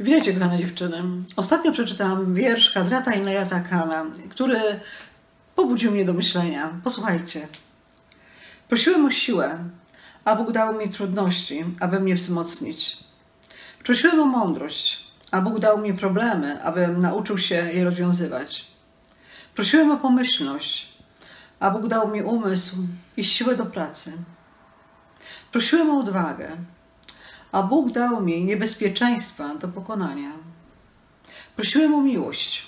Witajcie, kochane dziewczyny. Ostatnio przeczytałam wiersz Hazrata Inayata Kana, który pobudził mnie do myślenia. Posłuchajcie. Prosiłem o siłę, a Bóg dał mi trudności, aby mnie wzmocnić. Prosiłem o mądrość, a Bóg dał mi problemy, abym nauczył się je rozwiązywać. Prosiłem o pomyślność, a Bóg dał mi umysł i siłę do pracy. Prosiłem o odwagę, a Bóg dał mi niebezpieczeństwa do pokonania. Prosiłem o miłość,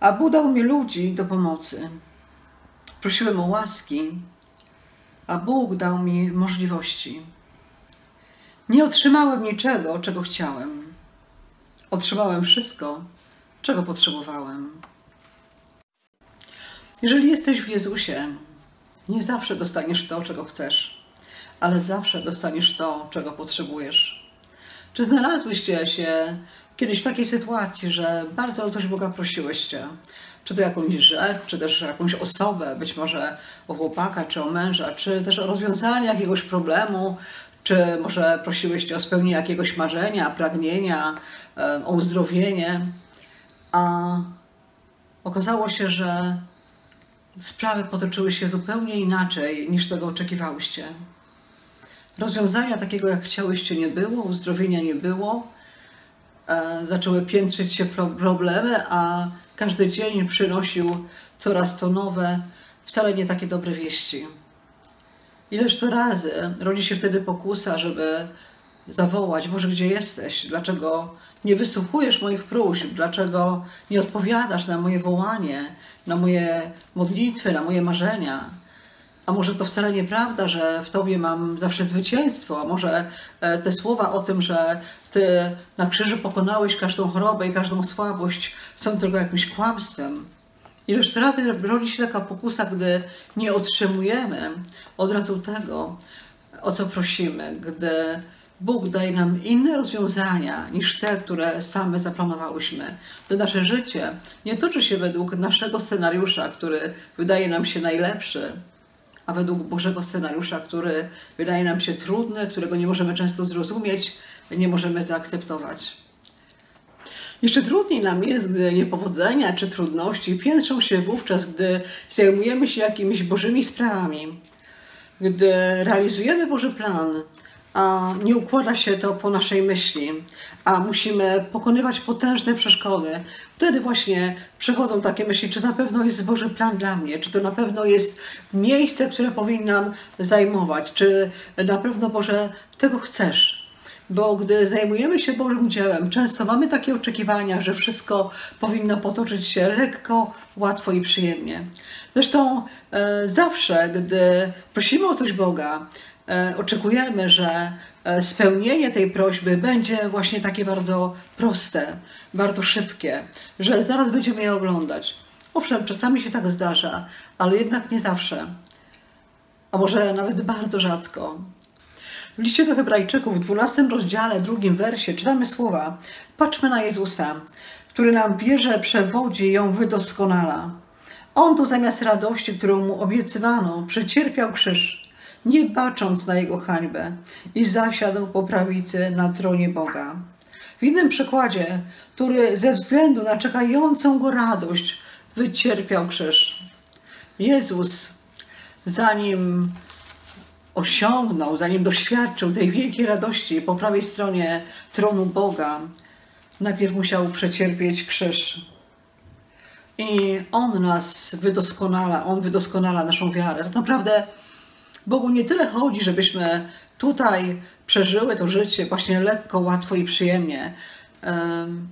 a Bóg dał mi ludzi do pomocy. Prosiłem o łaski, a Bóg dał mi możliwości. Nie otrzymałem niczego, czego chciałem. Otrzymałem wszystko, czego potrzebowałem. Jeżeli jesteś w Jezusie, nie zawsze dostaniesz to, czego chcesz, ale zawsze dostaniesz to, czego potrzebujesz. Czy znalazłyście się kiedyś w takiej sytuacji, że bardzo o coś Boga prosiłyście? Czy to jakąś rzecz, czy też jakąś osobę, być może o chłopaka, czy o męża, czy też o rozwiązanie jakiegoś problemu, czy może prosiłyście o spełnienie jakiegoś marzenia, pragnienia, o uzdrowienie, a okazało się, że sprawy potoczyły się zupełnie inaczej niż tego oczekiwałyście. Rozwiązania takiego, jak chciałyście, nie było, uzdrowienia nie było. E, zaczęły piętrzyć się problemy, a każdy dzień przynosił coraz to nowe, wcale nie takie dobre wieści. Ileż to razy rodzi się wtedy pokusa, żeby zawołać, Boże, gdzie jesteś? Dlaczego nie wysłuchujesz moich próśb? Dlaczego nie odpowiadasz na moje wołanie, na moje modlitwy, na moje marzenia? A może to wcale nieprawda, że w Tobie mam zawsze zwycięstwo? A może e, te słowa o tym, że Ty na krzyżu pokonałeś każdą chorobę i każdą słabość są tylko jakimś kłamstwem? Ileż razy rodzi się taka pokusa, gdy nie otrzymujemy od razu tego, o co prosimy, gdy Bóg daje nam inne rozwiązania niż te, które same zaplanowałyśmy. To nasze życie nie toczy się według naszego scenariusza, który wydaje nam się najlepszy, a według Bożego scenariusza, który wydaje nam się trudny, którego nie możemy często zrozumieć, nie możemy zaakceptować. Jeszcze trudniej nam jest, gdy niepowodzenia czy trudności piętrzą się wówczas, gdy zajmujemy się jakimiś Bożymi sprawami, gdy realizujemy Boży plan, nie układa się to po naszej myśli, a musimy pokonywać potężne przeszkody. Wtedy właśnie przychodzą takie myśli, czy na pewno jest Boży plan dla mnie, czy to na pewno jest miejsce, które powinnam zajmować, czy na pewno Boże tego chcesz. Bo gdy zajmujemy się Bożym dziełem, często mamy takie oczekiwania, że wszystko powinno potoczyć się lekko, łatwo i przyjemnie. Zresztą e, zawsze, gdy prosimy o coś Boga, oczekujemy, że e, spełnienie tej prośby będzie właśnie takie bardzo proste, bardzo szybkie, że zaraz będziemy je oglądać. Owszem, czasami się tak zdarza, ale jednak nie zawsze, a może nawet bardzo rzadko. W liście do Hebrajczyków w 12 rozdziale, drugim wersie czytamy słowa: Patrzmy na Jezusa, który nam wierze przewodzi ją wydoskonala. On to zamiast radości, którą mu obiecywano, przecierpiał krzyż nie bacząc na jego hańbę i zasiadł po prawicy na tronie Boga. W innym przykładzie, który ze względu na czekającą go radość wycierpiał krzyż. Jezus, zanim osiągnął, zanim doświadczył tej wielkiej radości po prawej stronie tronu Boga, najpierw musiał przecierpieć krzyż. I On nas wydoskonala, On wydoskonala naszą wiarę. Tak naprawdę Bogu nie tyle chodzi, żebyśmy tutaj przeżyły to życie właśnie lekko, łatwo i przyjemnie,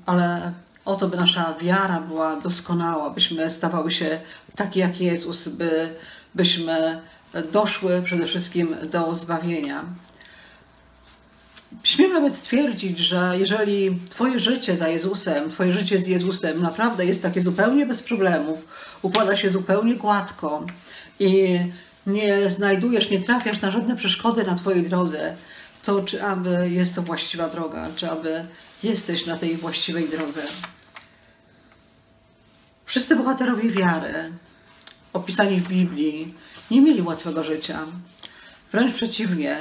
ale o to, by nasza wiara była doskonała, byśmy stawały się takie jak Jezus, by, byśmy doszły przede wszystkim do zbawienia. Śmiem nawet twierdzić, że jeżeli Twoje życie za Jezusem, Twoje życie z Jezusem naprawdę jest takie zupełnie bez problemów, układa się zupełnie gładko i nie znajdujesz, nie trafiasz na żadne przeszkody na Twojej drodze, to czy aby jest to właściwa droga, czy aby jesteś na tej właściwej drodze. Wszyscy bohaterowie wiary, opisani w Biblii, nie mieli łatwego życia. Wręcz przeciwnie,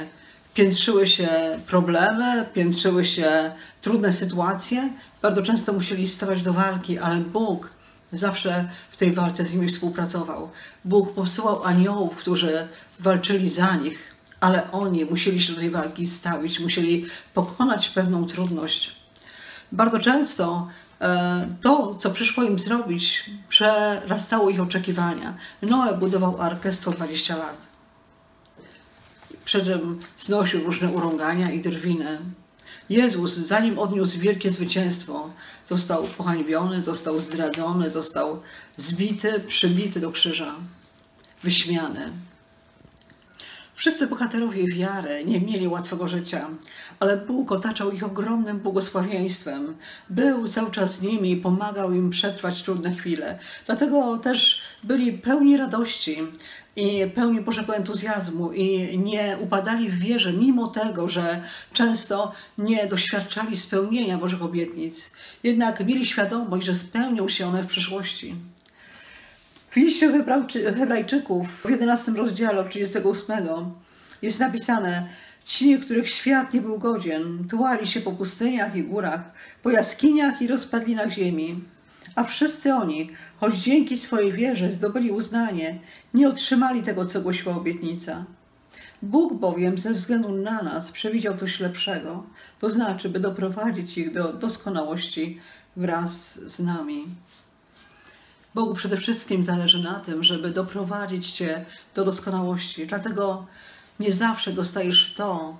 piętrzyły się problemy, piętrzyły się trudne sytuacje. Bardzo często musieli stawać do walki, ale Bóg zawsze w tej walce z nimi współpracował. Bóg posyłał aniołów, którzy walczyli za nich, ale oni musieli się do tej walki stawić, musieli pokonać pewną trudność. Bardzo często e, to, co przyszło im zrobić, przerastało ich oczekiwania. Noe budował arkę 120 lat. Przy czym znosił różne urągania i drwiny. Jezus, zanim odniósł wielkie zwycięstwo, został pohańbiony, został zdradzony, został zbity, przybity do krzyża, wyśmiany. Wszyscy bohaterowie wiary nie mieli łatwego życia, ale Bóg otaczał ich ogromnym błogosławieństwem. Był cały czas z nimi i pomagał im przetrwać trudne chwile. Dlatego też byli pełni radości i pełni Bożego entuzjazmu i nie upadali w wierze, mimo tego, że często nie doświadczali spełnienia Bożych obietnic. Jednak mieli świadomość, że spełnią się one w przyszłości. W liście Hebrajczyków w 11 rozdziale od 38 jest napisane Ci, których świat nie był godzien, tułali się po pustyniach i górach, po jaskiniach i rozpadlinach ziemi. A wszyscy oni, choć dzięki swojej wierze zdobyli uznanie, nie otrzymali tego, co głosiła obietnica. Bóg bowiem ze względu na nas przewidział coś lepszego, to znaczy, by doprowadzić ich do doskonałości wraz z nami. Bogu przede wszystkim zależy na tym, żeby doprowadzić Cię do doskonałości. Dlatego nie zawsze dostajesz to,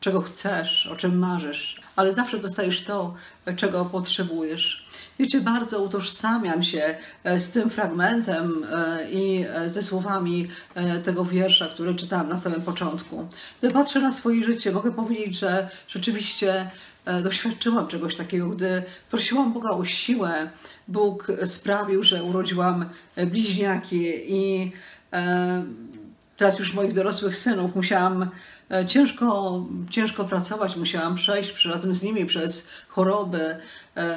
czego chcesz, o czym marzysz, ale zawsze dostajesz to, czego potrzebujesz. Wiecie, bardzo utożsamiam się e, z tym fragmentem e, i e, ze słowami tego wiersza, który czytałam na samym początku. Gdy patrzę na swoje życie, mogę powiedzieć, że rzeczywiście doświadczyłam czegoś takiego, gdy prosiłam Boga o siłę. Bóg sprawił, że urodziłam bliźniaki i teraz już moich dorosłych synów musiałam ciężko, ciężko pracować, musiałam przejść razem z nimi przez choroby, e,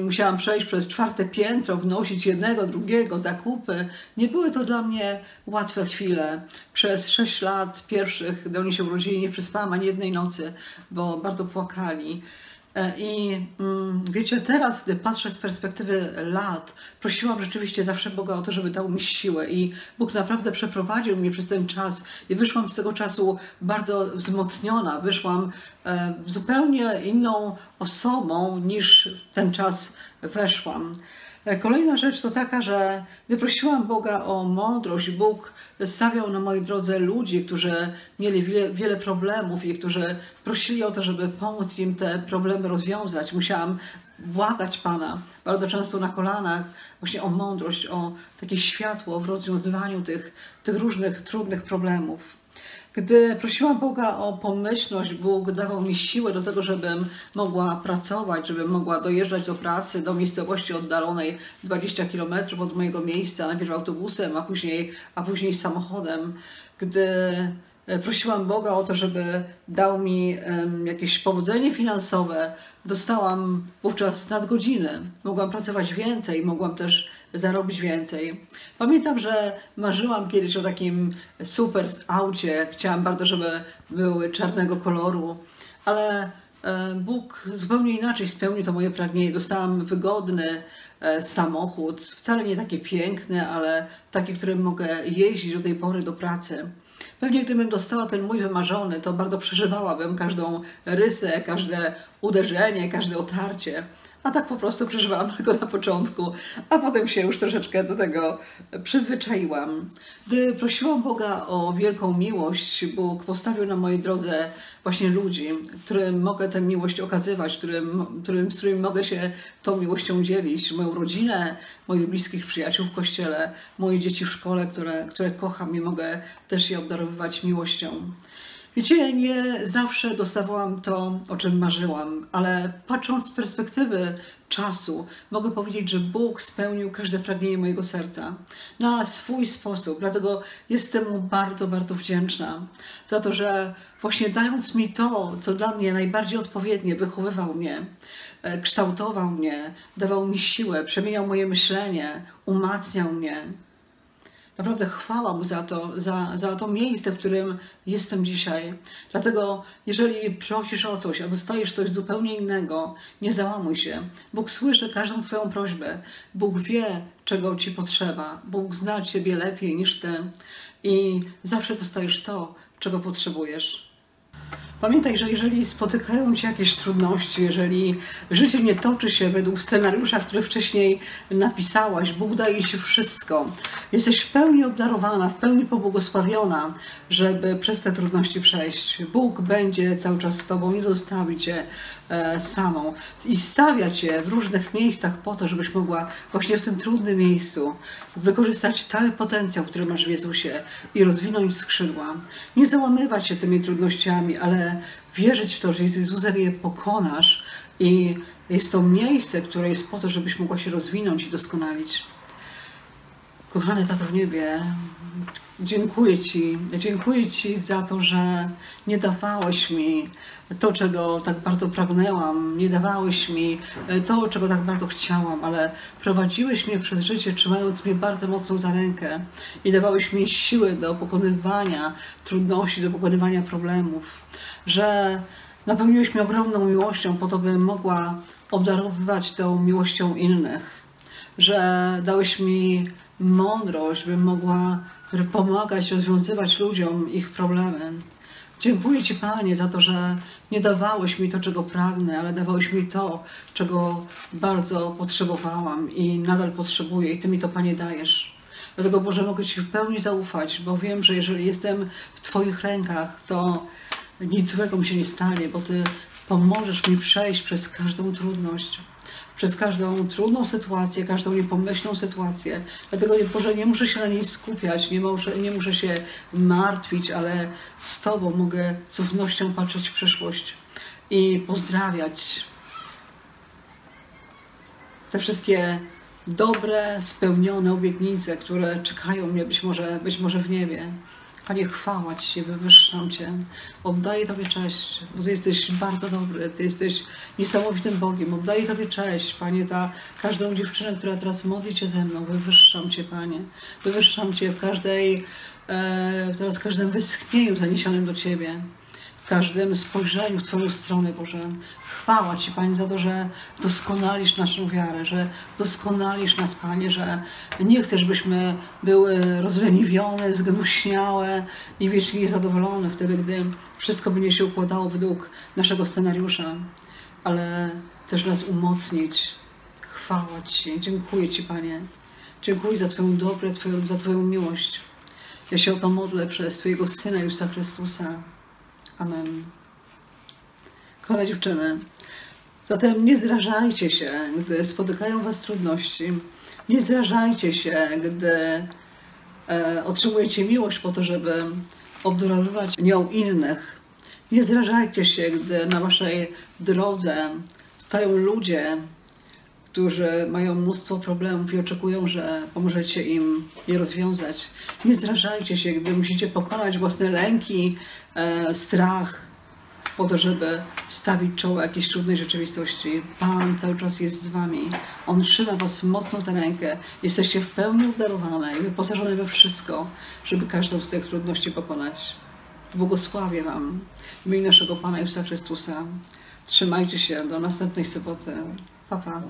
musiałam przejść przez czwarte piętro, wnosić jednego, drugiego, zakupy. Nie były to dla mnie łatwe chwile. Przez sześć lat pierwszych, gdy oni się urodzili, nie przespałam ani jednej nocy, bo bardzo płakali. E, I mm, wiecie, teraz, gdy patrzę z perspektywy lat, prosiłam rzeczywiście zawsze Boga o to, żeby dał mi siłę. I Bóg naprawdę przeprowadził mnie przez ten czas. I wyszłam z tego czasu bardzo wzmocniona. Wyszłam e, zupełnie inną osobą niż ten czas weszłam. E, kolejna rzecz to taka, że gdy prosiłam Boga o mądrość, Bóg stawiał na mojej drodze ludzi, którzy mieli wiele, wiele problemów i którzy prosili o to, żeby pomóc im te problemy rozwiązać. Musiałam błagać Pana, bardzo często na kolanach, właśnie o mądrość, o takie światło w rozwiązywaniu tych, tych różnych trudnych problemów. Gdy prosiłam Boga o pomyślność, Bóg dawał mi siłę do tego, żebym mogła pracować, żebym mogła dojeżdżać do pracy, do miejscowości oddalonej 20 km od mojego miejsca, najpierw autobusem, a później, a później samochodem. Gdy prosiłam Boga o to, żeby dał mi jakieś powodzenie finansowe, dostałam wówczas nadgodziny. Mogłam pracować więcej, mogłam też zarobić więcej. Pamiętam, że marzyłam kiedyś o takim super aucie. Chciałam bardzo, żeby były czarnego koloru, ale e, Bóg zupełnie inaczej spełnił to moje pragnienie. Dostałam wygodny e, samochód, wcale nie taki piękny, ale taki, którym mogę jeździć do tej pory do pracy. Pewnie gdybym dostała ten mój wymarzony, to bardzo przeżywałabym każdą rysę, każde uderzenie, każde otarcie a tak po prostu przeżywałam tego na początku, a potem się już troszeczkę do tego przyzwyczaiłam. Gdy prosiłam Boga o wielką miłość, Bóg postawił na mojej drodze właśnie ludzi, którym mogę tę miłość okazywać, którym, którym, z którymi mogę się tą miłością dzielić. Moją rodzinę, moich bliskich przyjaciół w kościele, moje dzieci w szkole, które, które kocham i mogę też je obdarowywać miłością. Wiecie, nie zawsze dostawałam to, o czym marzyłam, ale patrząc z perspektywy czasu, mogę powiedzieć, że Bóg spełnił każde pragnienie mojego serca na swój sposób. Dlatego jestem mu bardzo, bardzo wdzięczna za to, że właśnie dając mi to, co dla mnie najbardziej odpowiednie, wychowywał mnie, e, kształtował mnie, dawał mi siłę, przemieniał moje myślenie, umacniał mnie. Naprawdę chwała Mu za to, za, za to miejsce, w którym jestem dzisiaj. Dlatego, jeżeli prosisz o coś, a dostajesz coś zupełnie innego, nie załamuj się. Bóg słyszy każdą Twoją prośbę. Bóg wie, czego Ci potrzeba. Bóg zna Ciebie lepiej niż Ty i zawsze dostajesz to, czego potrzebujesz. Pamiętaj, że jeżeli spotykają Cię jakieś trudności, jeżeli życie nie toczy się według scenariusza, który wcześniej napisałaś, Bóg daje Ci wszystko. Jesteś w pełni obdarowana, w pełni pobłogosławiona, żeby przez te trudności przejść. Bóg będzie cały czas z Tobą i zostawi Cię e, samą. I stawia Cię w różnych miejscach po to, żebyś mogła właśnie w tym trudnym miejscu wykorzystać cały potencjał, który masz w Jezusie i rozwinąć skrzydła. Nie załamywać się tymi trudnościami, ale wierzyć w to, że z Jezusem je pokonasz i jest to miejsce, które jest po to, żebyś mogła się rozwinąć i doskonalić. Kochany Tato w niebie, dziękuję Ci. Dziękuję Ci za to, że nie dawałeś mi to, czego tak bardzo pragnęłam, nie dawałeś mi to, czego tak bardzo chciałam, ale prowadziłeś mnie przez życie, trzymając mnie bardzo mocno za rękę i dawałeś mi siły do pokonywania trudności, do pokonywania problemów, że napełniłeś mnie ogromną miłością po to, bym mogła obdarowywać tą miłością innych, że dałeś mi mądrość, bym mogła pomagać rozwiązywać ludziom ich problemy. Dziękuję Ci, Panie, za to, że nie dawałeś mi to, czego pragnę, ale dawałeś mi to, czego bardzo potrzebowałam i nadal potrzebuję, i Ty mi to, Panie, dajesz. Dlatego, Boże, mogę Ci w pełni zaufać, bo wiem, że jeżeli jestem w Twoich rękach, to nic złego mi się nie stanie, bo Ty pomożesz mi przejść przez każdą trudność przez każdą trudną sytuację, każdą niepomyślną sytuację. Dlatego Boże, nie muszę się na niej skupiać, nie muszę, nie muszę się martwić, ale z Tobą mogę z ufnością patrzeć w przyszłość i pozdrawiać te wszystkie dobre, spełnione obietnice, które czekają mnie być może, być może w niebie. Panie, chwała Ci, wywyższam Cię. Oddaję Tobie cześć, bo Ty jesteś bardzo dobry, Ty jesteś niesamowitym Bogiem. Oddaję Tobie cześć, Panie, za każdą dziewczynę, która teraz modli Cię ze mną. Wywyższam Cię, Panie. Wywyższam Cię w każdej, e, teraz w każdym wyschnieniu zaniesionym do Ciebie każdym spojrzeniu w Twoją stronę, Boże. Chwała Ci, Panie, za to, że doskonalisz naszą wiarę, że doskonalisz nas, Panie, że nie chcesz, byśmy były rozleniwione, zgnuśniałe i wiecznie niezadowolone wtedy, gdy wszystko będzie się układało według naszego scenariusza, ale też nas umocnić. Chwała Ci. Dziękuję Ci, Panie. Dziękuję za Twoją dobrę, za Twoją miłość. Ja się o to modlę przez Twojego Syna Jezusa Chrystusa. Amen. Kochane dziewczyny, zatem nie zrażajcie się, gdy spotykają Was trudności. Nie zrażajcie się, gdy e, otrzymujecie miłość po to, żeby obdarowywać nią innych. Nie zrażajcie się, gdy na Waszej drodze stają ludzie, którzy mają mnóstwo problemów i oczekują, że pomożecie im je rozwiązać. Nie zrażajcie się, gdy musicie pokonać własne lęki, e, strach, po to, żeby stawić czoło jakiejś trudnej rzeczywistości. Pan cały czas jest z Wami. On trzyma Was mocno za rękę. Jesteście w pełni obdarowane i wyposażone we wszystko, żeby każdą z tych trudności pokonać. Błogosławię Wam w imieniu naszego Pana Jezusa Chrystusa. Trzymajcie się do następnej soboty. Pa, pa.